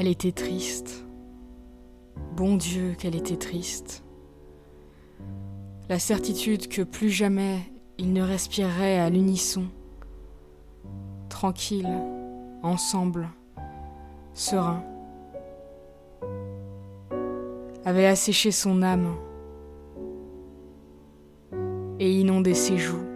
Elle était triste. Bon Dieu, qu'elle était triste. La certitude que plus jamais ils ne respireraient à l'unisson, tranquilles, ensemble, sereins, avait asséché son âme et inondé ses joues.